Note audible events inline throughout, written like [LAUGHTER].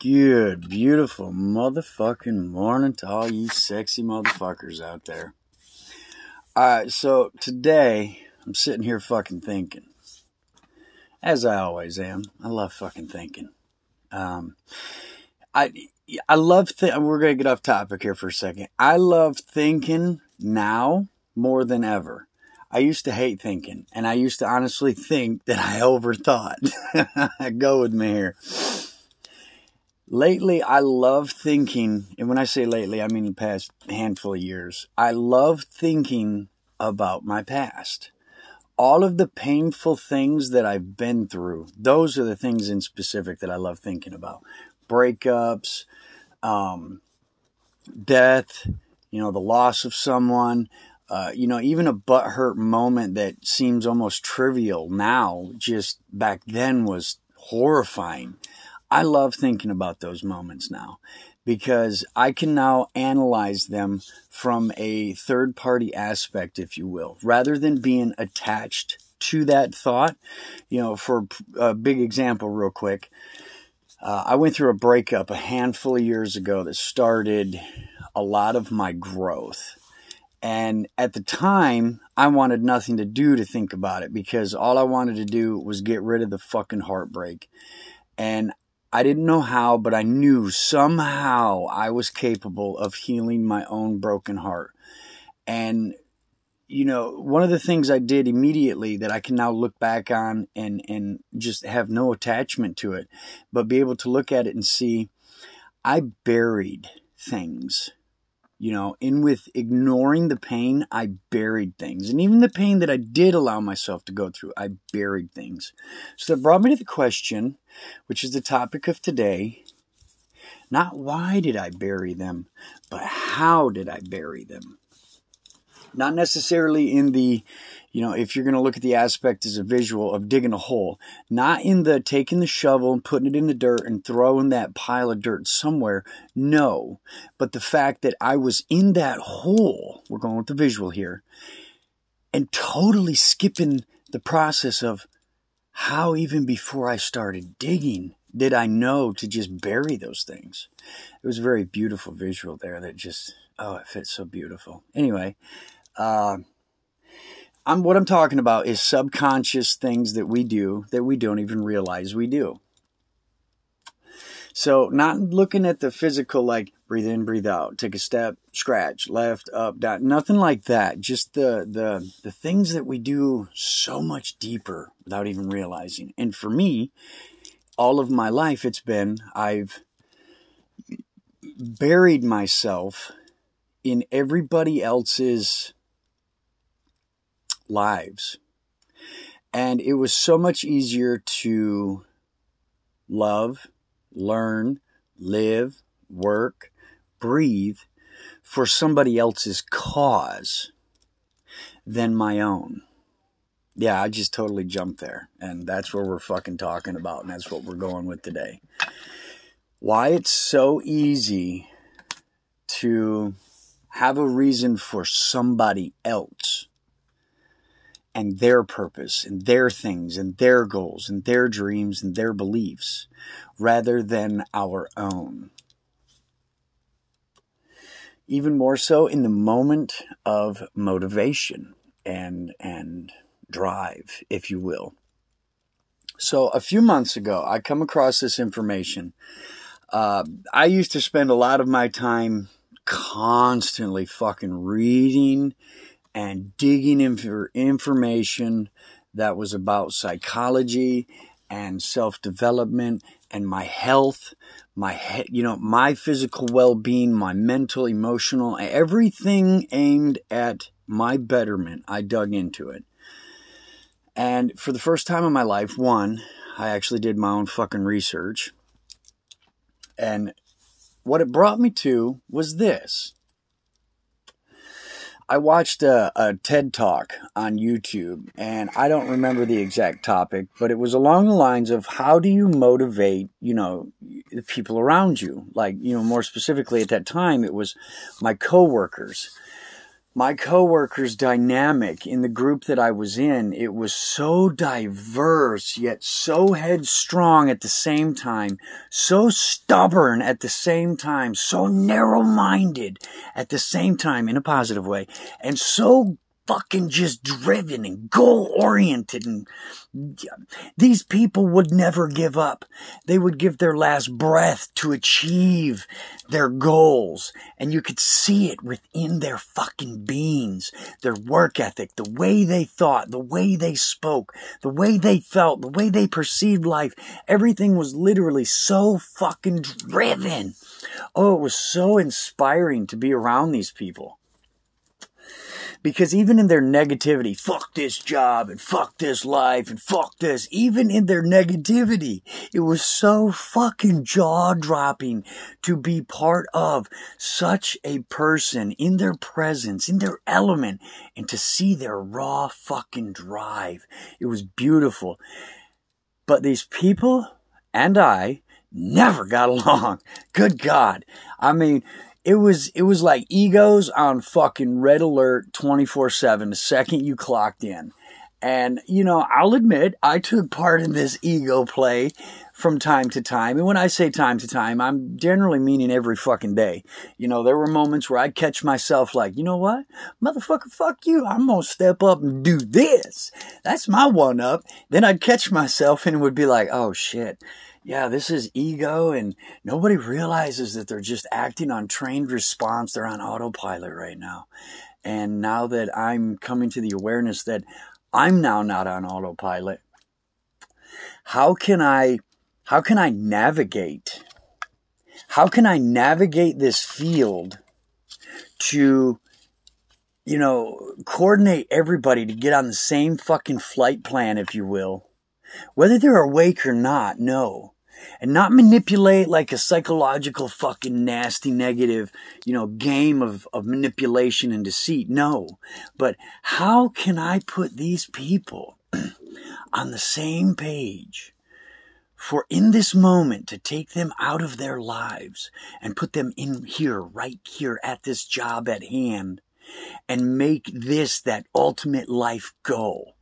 Good, beautiful motherfucking morning to all you sexy motherfuckers out there. Alright, so today I'm sitting here fucking thinking. As I always am. I love fucking thinking. Um, I, I love, th- we're gonna get off topic here for a second. I love thinking now more than ever. I used to hate thinking, and I used to honestly think that I overthought. [LAUGHS] Go with me here. Lately, I love thinking, and when I say lately, I mean the past handful of years. I love thinking about my past. All of the painful things that I've been through, those are the things in specific that I love thinking about. Breakups, um, death, you know, the loss of someone, uh, you know, even a butthurt moment that seems almost trivial now, just back then was horrifying. I love thinking about those moments now because I can now analyze them from a third party aspect, if you will, rather than being attached to that thought. You know, for a big example, real quick, uh, I went through a breakup a handful of years ago that started a lot of my growth. And at the time, I wanted nothing to do to think about it because all I wanted to do was get rid of the fucking heartbreak. And I didn't know how, but I knew somehow I was capable of healing my own broken heart. And, you know, one of the things I did immediately that I can now look back on and, and just have no attachment to it, but be able to look at it and see I buried things you know, in with ignoring the pain, I buried things. And even the pain that I did allow myself to go through, I buried things. So that brought me to the question, which is the topic of today. Not why did I bury them, but how did I bury them? Not necessarily in the, you know, if you're going to look at the aspect as a visual of digging a hole, not in the taking the shovel and putting it in the dirt and throwing that pile of dirt somewhere. No. But the fact that I was in that hole, we're going with the visual here, and totally skipping the process of how even before I started digging did I know to just bury those things. It was a very beautiful visual there that just, oh, it fits so beautiful. Anyway, uh, I'm what I'm talking about is subconscious things that we do that we don't even realize we do. So not looking at the physical like breathe in, breathe out, take a step, scratch, left, up, down, nothing like that. Just the the the things that we do so much deeper without even realizing. And for me, all of my life it's been I've buried myself in everybody else's lives. And it was so much easier to love, learn, live, work, breathe for somebody else's cause than my own. Yeah, I just totally jumped there. And that's what we're fucking talking about. And that's what we're going with today. Why it's so easy to have a reason for somebody else and their purpose and their things and their goals and their dreams and their beliefs rather than our own. Even more so in the moment of motivation and, and drive, if you will. So a few months ago, I come across this information. Uh, I used to spend a lot of my time constantly fucking reading and digging in for information that was about psychology and self development and my health, my you know my physical well being, my mental, emotional, everything aimed at my betterment. I dug into it, and for the first time in my life, one, I actually did my own fucking research, and what it brought me to was this. I watched a, a, TED talk on YouTube, and I don't remember the exact topic, but it was along the lines of how do you motivate, you know, the people around you? Like, you know, more specifically at that time, it was my coworkers. My coworkers dynamic in the group that I was in, it was so diverse, yet so headstrong at the same time, so stubborn at the same time, so narrow minded at the same time in a positive way, and so fucking just driven and goal oriented and these people would never give up. They would give their last breath to achieve their goals. And you could see it within their fucking beings, their work ethic, the way they thought, the way they spoke, the way they felt, the way they perceived life. Everything was literally so fucking driven. Oh, it was so inspiring to be around these people. Because even in their negativity, fuck this job and fuck this life and fuck this, even in their negativity, it was so fucking jaw dropping to be part of such a person in their presence, in their element, and to see their raw fucking drive. It was beautiful. But these people and I never got [LAUGHS] along. Good God. I mean, it was it was like egos on fucking red alert 24/7 the second you clocked in. And you know, I'll admit I took part in this ego play from time to time. And when I say time to time, I'm generally meaning every fucking day. You know, there were moments where I'd catch myself like, you know what? Motherfucker, fuck you. I'm going to step up and do this. That's my one up. Then I'd catch myself and would be like, oh shit yeah, this is ego and nobody realizes that they're just acting on trained response. They're on autopilot right now. And now that I'm coming to the awareness that I'm now not on autopilot, how can I, how can I navigate? How can I navigate this field to, you know, coordinate everybody to get on the same fucking flight plan, if you will? Whether they're awake or not, no and not manipulate like a psychological fucking nasty negative, you know, game of, of manipulation and deceit. No. But how can I put these people [CLEARS THROAT] on the same page? For in this moment to take them out of their lives and put them in here, right here at this job at hand and make this that ultimate life goal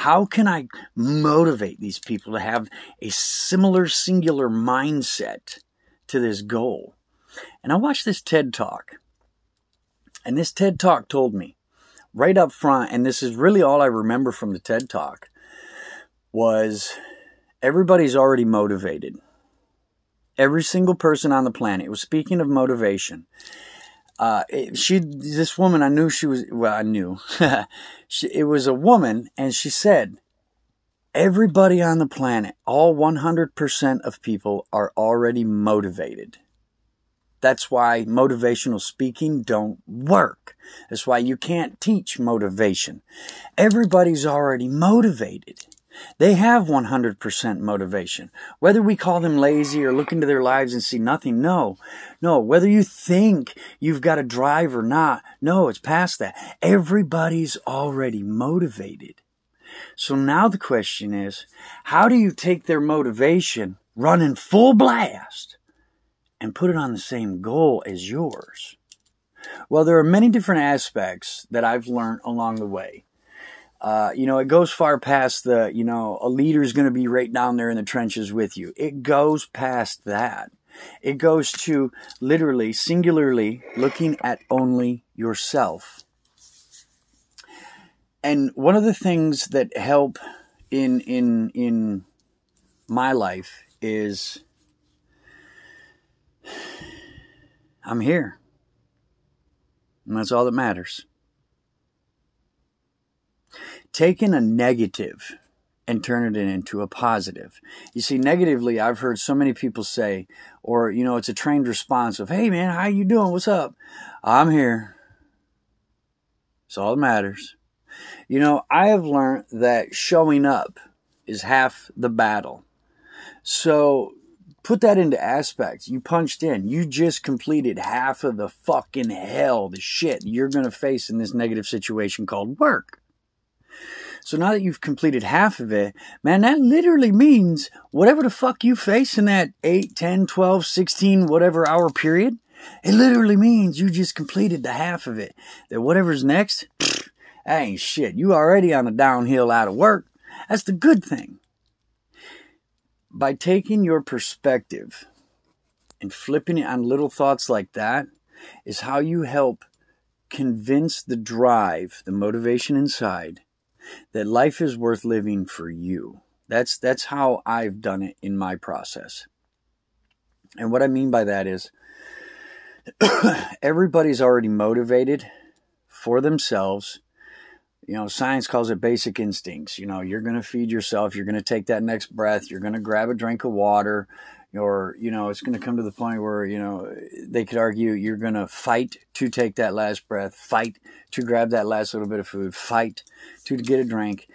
how can I motivate these people to have a similar singular mindset to this goal? And I watched this TED talk. And this TED talk told me right up front, and this is really all I remember from the TED talk, was everybody's already motivated. Every single person on the planet. Was speaking of motivation uh, she, this woman, I knew she was, well, I knew. [LAUGHS] she, it was a woman, and she said, everybody on the planet, all 100% of people are already motivated. That's why motivational speaking don't work. That's why you can't teach motivation. Everybody's already motivated. They have 100% motivation. Whether we call them lazy or look into their lives and see nothing, no. No. Whether you think you've got a drive or not, no, it's past that. Everybody's already motivated. So now the question is, how do you take their motivation running full blast and put it on the same goal as yours? Well, there are many different aspects that I've learned along the way. Uh, you know, it goes far past the, you know, a leader is going to be right down there in the trenches with you. It goes past that. It goes to literally, singularly looking at only yourself. And one of the things that help in in in my life is I'm here. And that's all that matters taking a negative and turn it into a positive. You see, negatively, I've heard so many people say, or you know, it's a trained response of, "Hey, man, how you doing? What's up? I'm here. It's all that matters." You know, I have learned that showing up is half the battle. So put that into aspects. You punched in. You just completed half of the fucking hell, the shit you're going to face in this negative situation called work. So now that you've completed half of it, man, that literally means whatever the fuck you face in that 8, 10, 12, 16, whatever hour period, It literally means you just completed the half of it. That whatever's next, that ain't shit. You already on a downhill out of work. That's the good thing. By taking your perspective and flipping it on little thoughts like that is how you help convince the drive, the motivation inside that life is worth living for you. That's that's how I've done it in my process. And what I mean by that is [CLEARS THROAT] everybody's already motivated for themselves. You know, science calls it basic instincts. You know, you're going to feed yourself, you're going to take that next breath, you're going to grab a drink of water, or, you know, it's going to come to the point where, you know, they could argue you're going to fight to take that last breath, fight to grab that last little bit of food, fight to get a drink.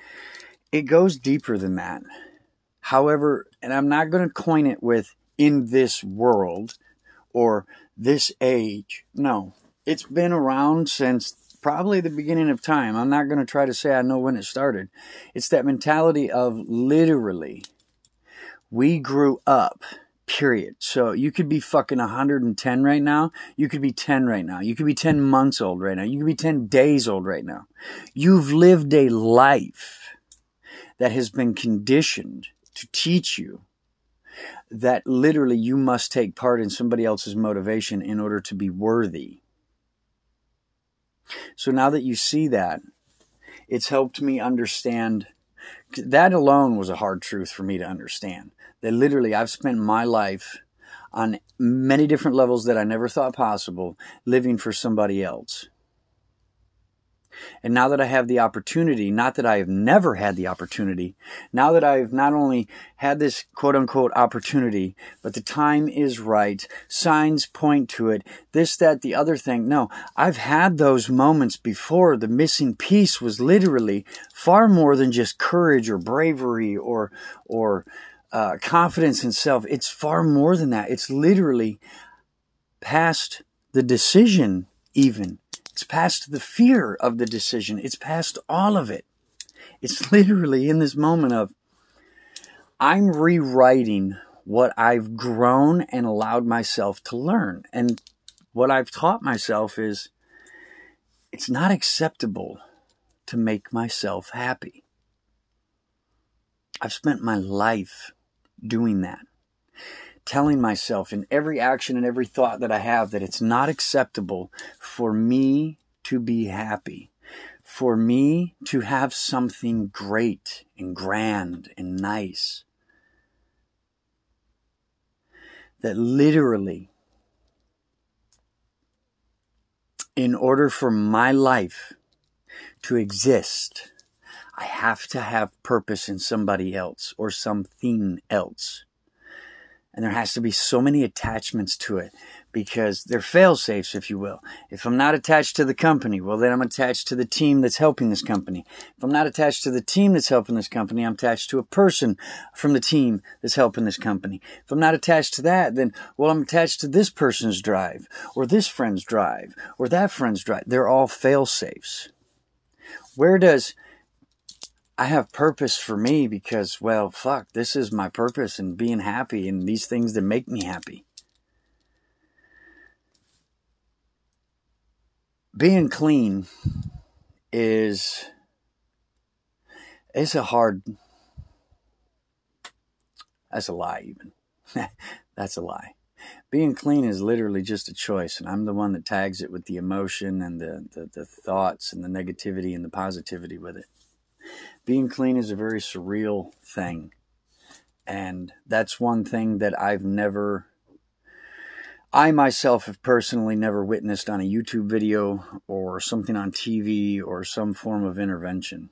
It goes deeper than that. However, and I'm not going to coin it with in this world or this age. No, it's been around since probably the beginning of time. I'm not going to try to say I know when it started. It's that mentality of literally, we grew up, period. So you could be fucking 110 right now. You could be 10 right now. You could be 10 months old right now. You could be 10 days old right now. You've lived a life that has been conditioned to teach you that literally you must take part in somebody else's motivation in order to be worthy. So now that you see that, it's helped me understand. That alone was a hard truth for me to understand. That literally I've spent my life on many different levels that I never thought possible living for somebody else. And now that I have the opportunity, not that I have never had the opportunity, now that I've not only had this quote unquote opportunity, but the time is right, signs point to it, this, that, the other thing. No, I've had those moments before. The missing piece was literally far more than just courage or bravery or, or, uh, confidence in self. It's far more than that. It's literally past the decision even it's past the fear of the decision. It's past all of it. It's [LAUGHS] literally in this moment of, I'm rewriting what I've grown and allowed myself to learn. And what I've taught myself is it's not acceptable to make myself happy. I've spent my life doing that telling myself in every action and every thought that I have that it's not acceptable for me to be happy, for me to have something great and grand and nice. That literally, in order for my life to exist, I have to have purpose in somebody else or something else. And there has to be so many attachments to it because they're fail safes, if you will. If I'm not attached to the company, well, then I'm attached to the team that's helping this company. If I'm not attached to the team that's helping this company, I'm attached to a person from the team that's helping this company. If I'm not attached to that, then, well, I'm attached to this person's drive or this friend's drive or that friend's drive. They're all fail safes. Where does I have purpose for me because, well, fuck, this is my purpose and being happy and these things that make me happy. Being clean is it's a hard that's a lie even. [LAUGHS] That's a lie. Being clean is literally just a choice and i'm the one that tags it with the emotion and the, the, the thoughts and the negativity and the positivity with it being clean is a very surreal thing. And that's one thing that I've never, I myself have personally never witnessed on a YouTube video or something on TV or some form of intervention.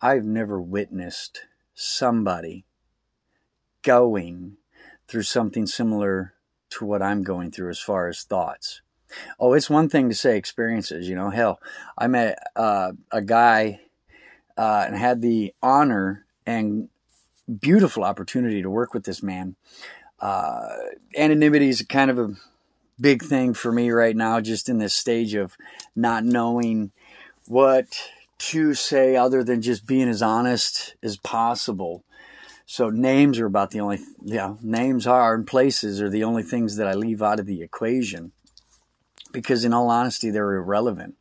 I've never witnessed somebody going through something similar to what I'm going through as far as thoughts. Oh, it's one thing to say experiences, you know. Hell, I met uh, a guy uh, and had the honor and beautiful opportunity to work with this man. Uh, anonymity is kind of a big thing for me right now, just in this stage of not knowing what to say other than just being as honest as possible. So names are about the only, yeah, names are and places are the only things that I leave out of the equation. because in all honesty, they're irrelevant.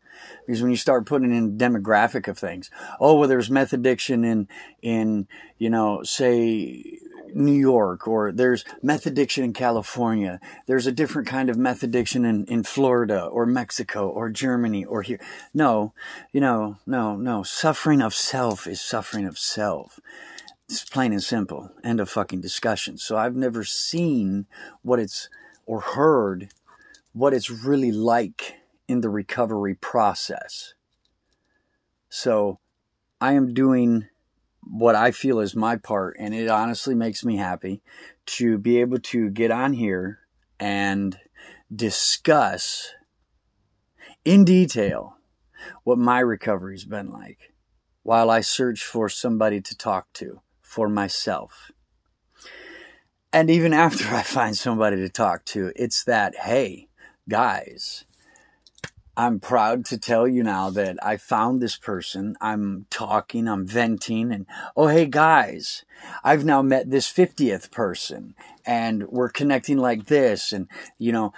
Because when you start putting in demographic of things, oh well, there's meth addiction in in you know say New York, or there's meth addiction in California. There's a different kind of meth addiction in, in Florida, or Mexico, or Germany, or here. No, you know, no, no. Suffering of self is suffering of self. It's plain and simple. End of fucking discussion. So I've never seen what it's or heard what it's really like in the recovery process. So I am doing what I feel is my part, and it honestly makes me happy to be able to get on here and discuss in detail what my recovery's been like while I search for somebody to talk to for myself. And even after I find somebody to talk to, it's that, hey, guys, I'm proud to tell you now that I found this person. I'm talking, I'm venting, and oh, hey guys, I've now met this 50th person, and we're connecting like this, and you know,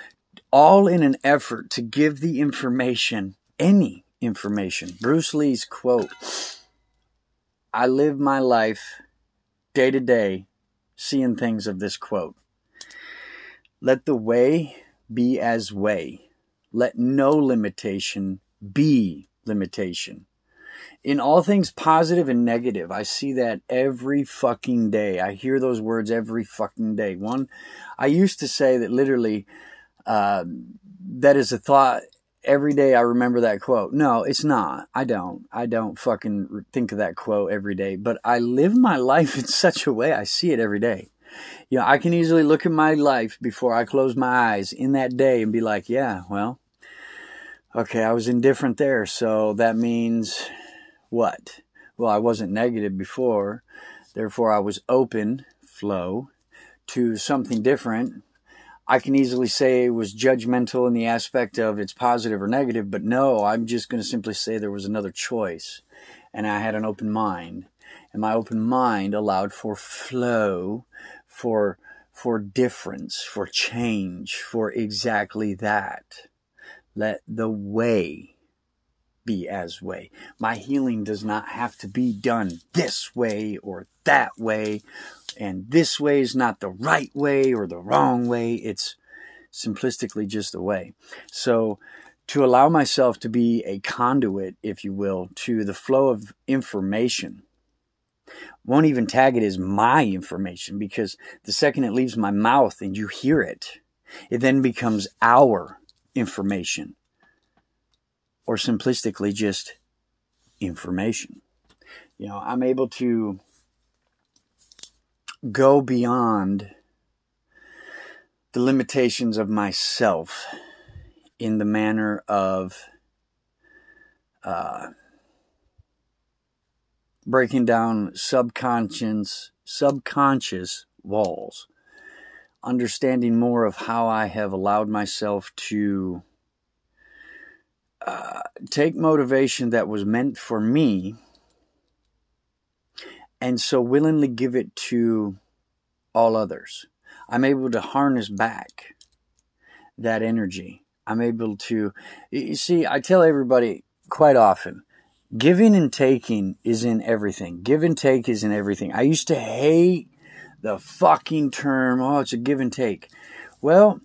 all in an effort to give the information, any information. Bruce Lee's quote I live my life day to day seeing things of this quote. Let the way be as way. Let no limitation be limitation. In all things positive and negative, I see that every fucking day. I hear those words every fucking day. One, I used to say that literally, uh, that is a thought every day I remember that quote. No, it's not. I don't. I don't fucking think of that quote every day, but I live my [LAUGHS] life in such a way I see it every day you know, I can easily look at my life before I close my eyes in that day and be like, yeah, well, okay, I was indifferent there. So that means what? Well, I wasn't negative before. Therefore, I was open, flow, to something different. I can easily say it was judgmental in the aspect of it's positive or negative, but no, I'm just going to simply say there was another choice and I had an open mind. And my open mind allowed for flow for for difference, for change, for exactly that. Let the way be as way. My healing does not have to be done this way or that way. And this way is not the right way or the wrong way. It's simplistically just a way. So to allow myself to be a conduit, if you will, to the flow of information won't even tag it as my information because the second it leaves my mouth and you hear it, it then becomes our information. Or simplistically, just information. You know, I'm able to go beyond the limitations of myself in the manner of uh, breaking down subconscious subconscious walls understanding more of how i have allowed myself to uh, take motivation that was meant for me and so willingly give it to all others i'm able to harness back that energy i'm able to you see i tell everybody quite often giving and taking is in everything. Give and take is in everything. I used to hate the fucking term, oh, it's a give and take. Well,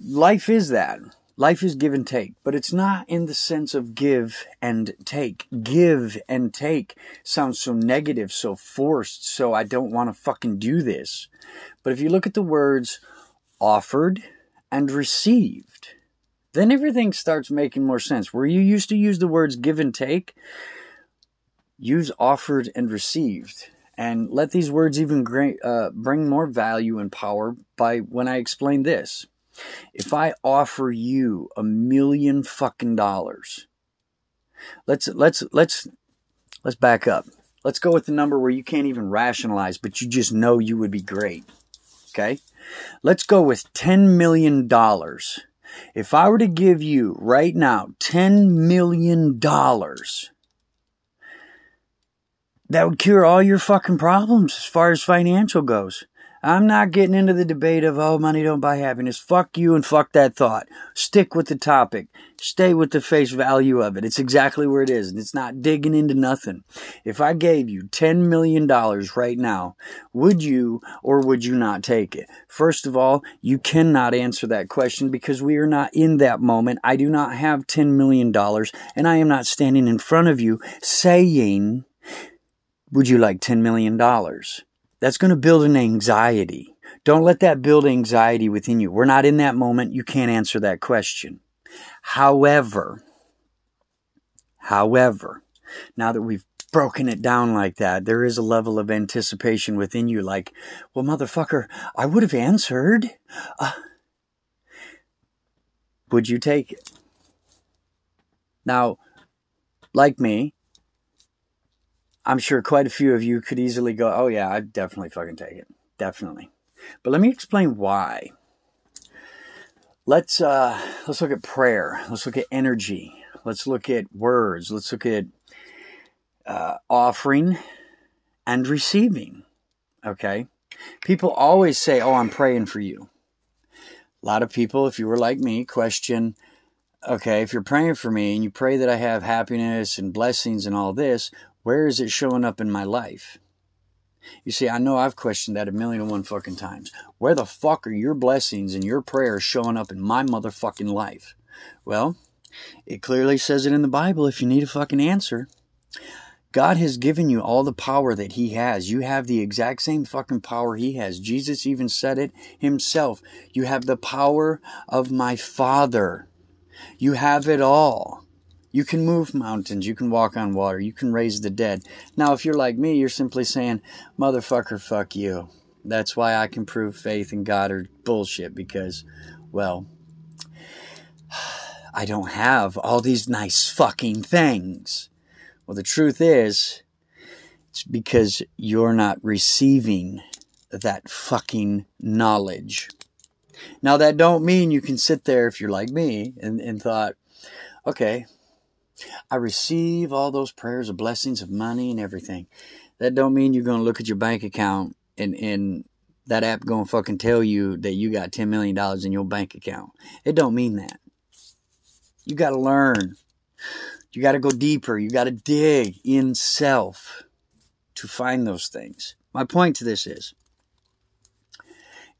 life is that. Life is give and take, but it's not in the sense of give and take. Give and take sounds so negative, so forced, so I don't want to fucking do this. But if you look at the words offered and received, then everything starts making more sense. Where you used to use the words give and take, use offered and received. And let these words even uh, bring more value and power by when I explain this. If I offer you a million fucking dollars, let's let's let's let's back up. Let's go with the number where you can't even rationalize, but you just know you would be great. Okay? Let's go with $10 million if I were to give you right now $10 million, that would cure all your fucking problems as far as financial goes. I'm not getting into the debate of, oh, money don't buy happiness. Fuck you and fuck that thought. Stick with the topic. Stay with the face value of it. It's exactly where it is. And it's not digging into nothing. If I gave you $10 million right now, would you or would you not take it? First of all, you cannot answer that question because we are not in that moment. I do not have $10 million and I am not standing in front of you saying, would you like $10 million? That's going to build an anxiety. Don't let that build anxiety within you. We're not in that moment. You can't answer that question. However, however, now that we've broken it down like that, there is a level of anticipation within you like, well, motherfucker, I would have answered. Uh, would you take it? Now, like me, I'm sure quite a few of you could easily go, oh yeah, I'd definitely fucking take it. Definitely. But let me explain why. Let's uh, let's look at prayer. Let's look at energy. Let's look at words. Let's look at uh, offering and receiving. Okay, people always say, "Oh, I'm praying for you." A lot of people, if you were like me, question, "Okay, if you're praying for me and you pray that I have happiness and blessings and all this, where is it showing up in my life? You see, I know I've questioned that a million and one fucking times. Where the fuck are your blessings and your prayers showing up in my motherfucking life? Well, it clearly says it in the Bible if you need a fucking answer. God has given you all the power that He has. You have the exact same fucking power He has. Jesus even said it Himself. You have the power of my Father. You have it all. You can move mountains. You can walk on water. You can raise the dead. Now, if you're like me, you're simply saying, motherfucker, fuck you. That's why I can prove faith in God or bullshit because, well, [SIGHS] I don't have all these nice fucking things. Well, the truth is, it's because you're not receiving that fucking knowledge. Now, that don't mean you can sit there if you're like me and, and thought, okay, I receive all those prayers of blessings of money and everything. That don't mean you're going to look at your bank account and, and that app going to fucking tell you that you got $10 million in your bank account. It don't mean that. You got to learn. You got to go deeper. You got to dig in self to find those things. My point to this is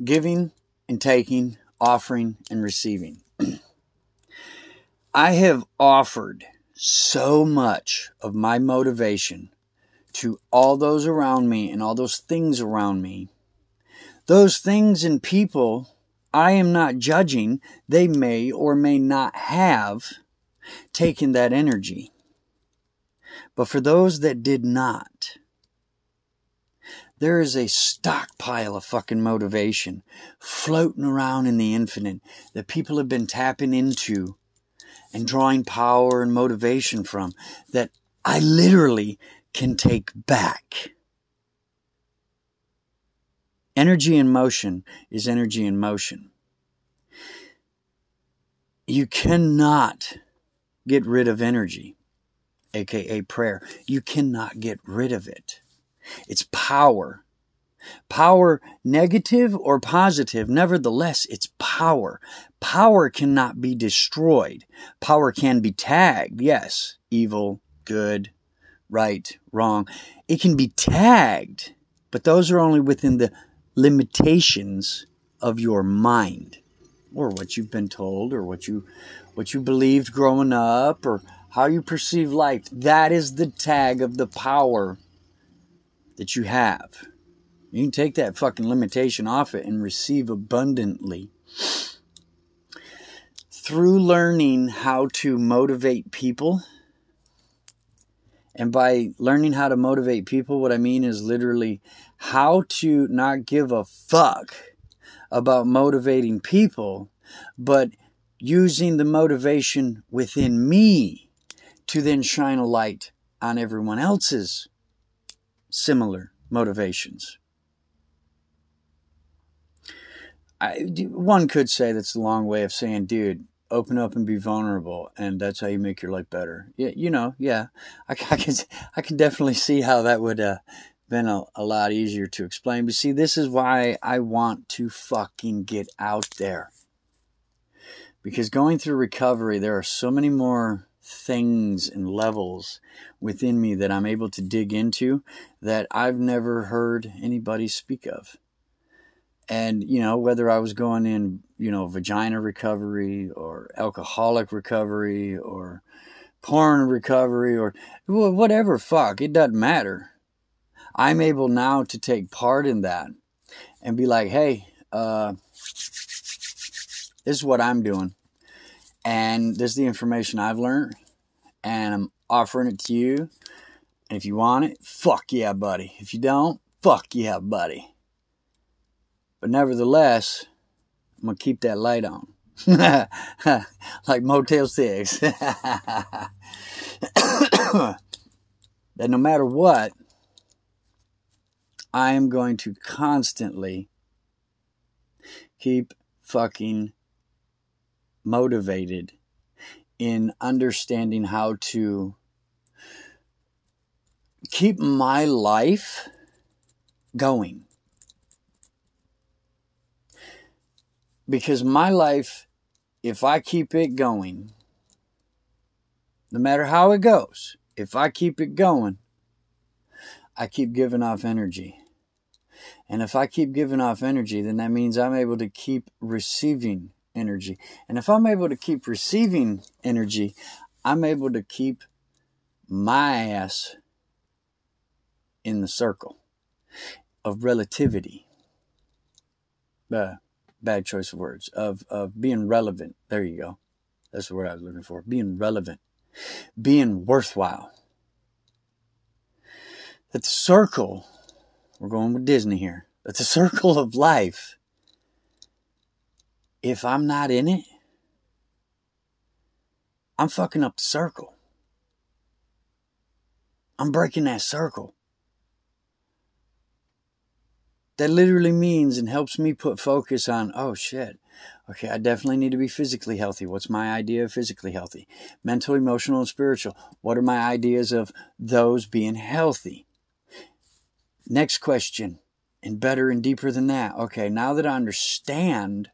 giving and taking, offering and receiving. [CLEARS THROAT] I have offered so much of my motivation to all those around me and all those things around me. Those things and people I am not judging, they may or may not have taken that energy. But for those that did not, there is a stockpile of fucking motivation floating around in the infinite that people have been tapping into and drawing power and motivation from that I literally can take back. Energy in motion is energy in motion. You cannot get rid of energy, aka prayer. You cannot get rid of it. It's power. Power, negative or positive, nevertheless, it's power. Power cannot be destroyed. Power can be tagged, yes, evil, good, right, wrong. It can be tagged, but those are only within the limitations of your mind or what you've been told or what you what you believed growing up or how you perceive life. That is the tag of the power that you have. You can take that fucking limitation off it and receive abundantly. Through learning how to motivate people, and by learning how to motivate people, what I mean is literally how to not give a fuck about motivating people, but using the motivation within me to then shine a light on everyone else's similar motivations. I, one could say that's a long way of saying, dude, open up and be vulnerable, and that's how you make your life better. Yeah, you know, yeah, I, I can, I can definitely see how that would uh, been a, a lot easier to explain. But see, this is why I want to fucking get out there. Because going through recovery, there are so many more things and levels within me that I'm able to dig into that I've never heard anybody speak of. And, you know, whether I was going in, you know, vagina recovery or alcoholic recovery or porn recovery or whatever, fuck, it doesn't matter. I'm able now to take part in that and be like, hey, uh, this is what I'm doing. And this is the information I've learned. And I'm offering it to you. And if you want it, fuck yeah, buddy. If you don't, fuck yeah, buddy. But nevertheless, I'm going to keep that light on. [LAUGHS] like Motel 6. [LAUGHS] that no matter what, I am going to constantly keep fucking motivated in understanding how to keep my life going. Because my life, if I keep it going, no matter how it goes, if I keep it going, I keep giving off energy. And if I keep giving off energy, then that means I'm able to keep receiving energy. And if I'm able to keep receiving energy, I'm able to keep my ass in the circle of relativity. Uh, bad choice of words. Of, of being relevant. There you go. That's the word I was looking for. Being relevant. Being worthwhile. That the circle, we're going with Disney here, that the [LAUGHS] circle of life if I'm not in it, I'm fucking up the circle. I'm breaking that circle. That literally means and helps me put focus on, oh shit, okay, I definitely need to be physically healthy. What's my idea of physically healthy? Mental, emotional, and spiritual. What are my ideas of those being healthy? Next question, and better and deeper than that. Okay, now that I understand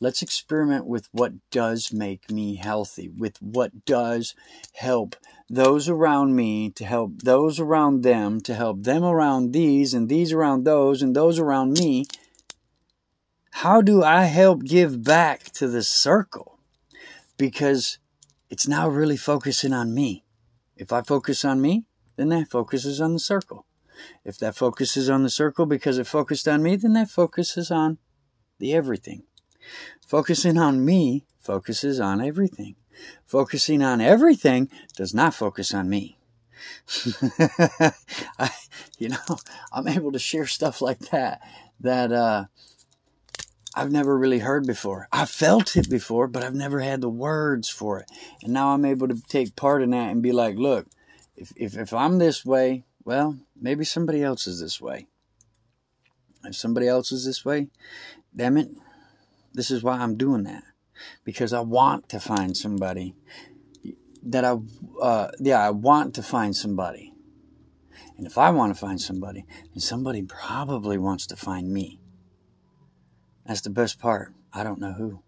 let's experiment with what does make me healthy, with what does help those around me to help those around them, to help them around these, and these around those, and those around me. How do I help give back to the circle? Because it's now really focusing on me. If I focus on me, then that focuses on the circle. If that focuses on the circle because it focused on me, then that focuses on the everything. Focusing on me focuses on everything. Focusing on everything does not focus on me. [LAUGHS] I, you know, I'm able to share stuff like that that uh, I've never really heard before. I felt it before, but I've never had the words for it. And now I'm able to take part in that and be like, look, if, if, if I'm this way, well, maybe somebody else is this way. If somebody else is this way, damn it, this is why I'm doing that because I want to find somebody that I, uh, yeah, I want to find somebody. And if I want to find somebody, then somebody probably wants to find me. That's the best part. I don't know who.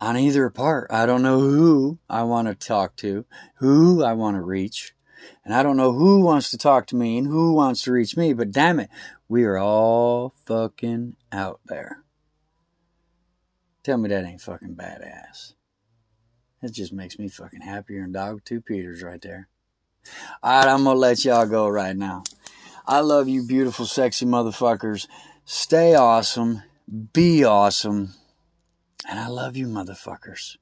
On either part, I don't know who I want to talk to, who I want to reach. And I don't know who wants to talk to me and who wants to reach me, but damn it, we are all fucking out there. Tell me that ain't fucking badass. That just makes me fucking happier than dog two Peters right there. Alright, I'm gonna let y'all go right now. I love you, beautiful, sexy motherfuckers. Stay awesome. Be awesome. And I love you, motherfuckers.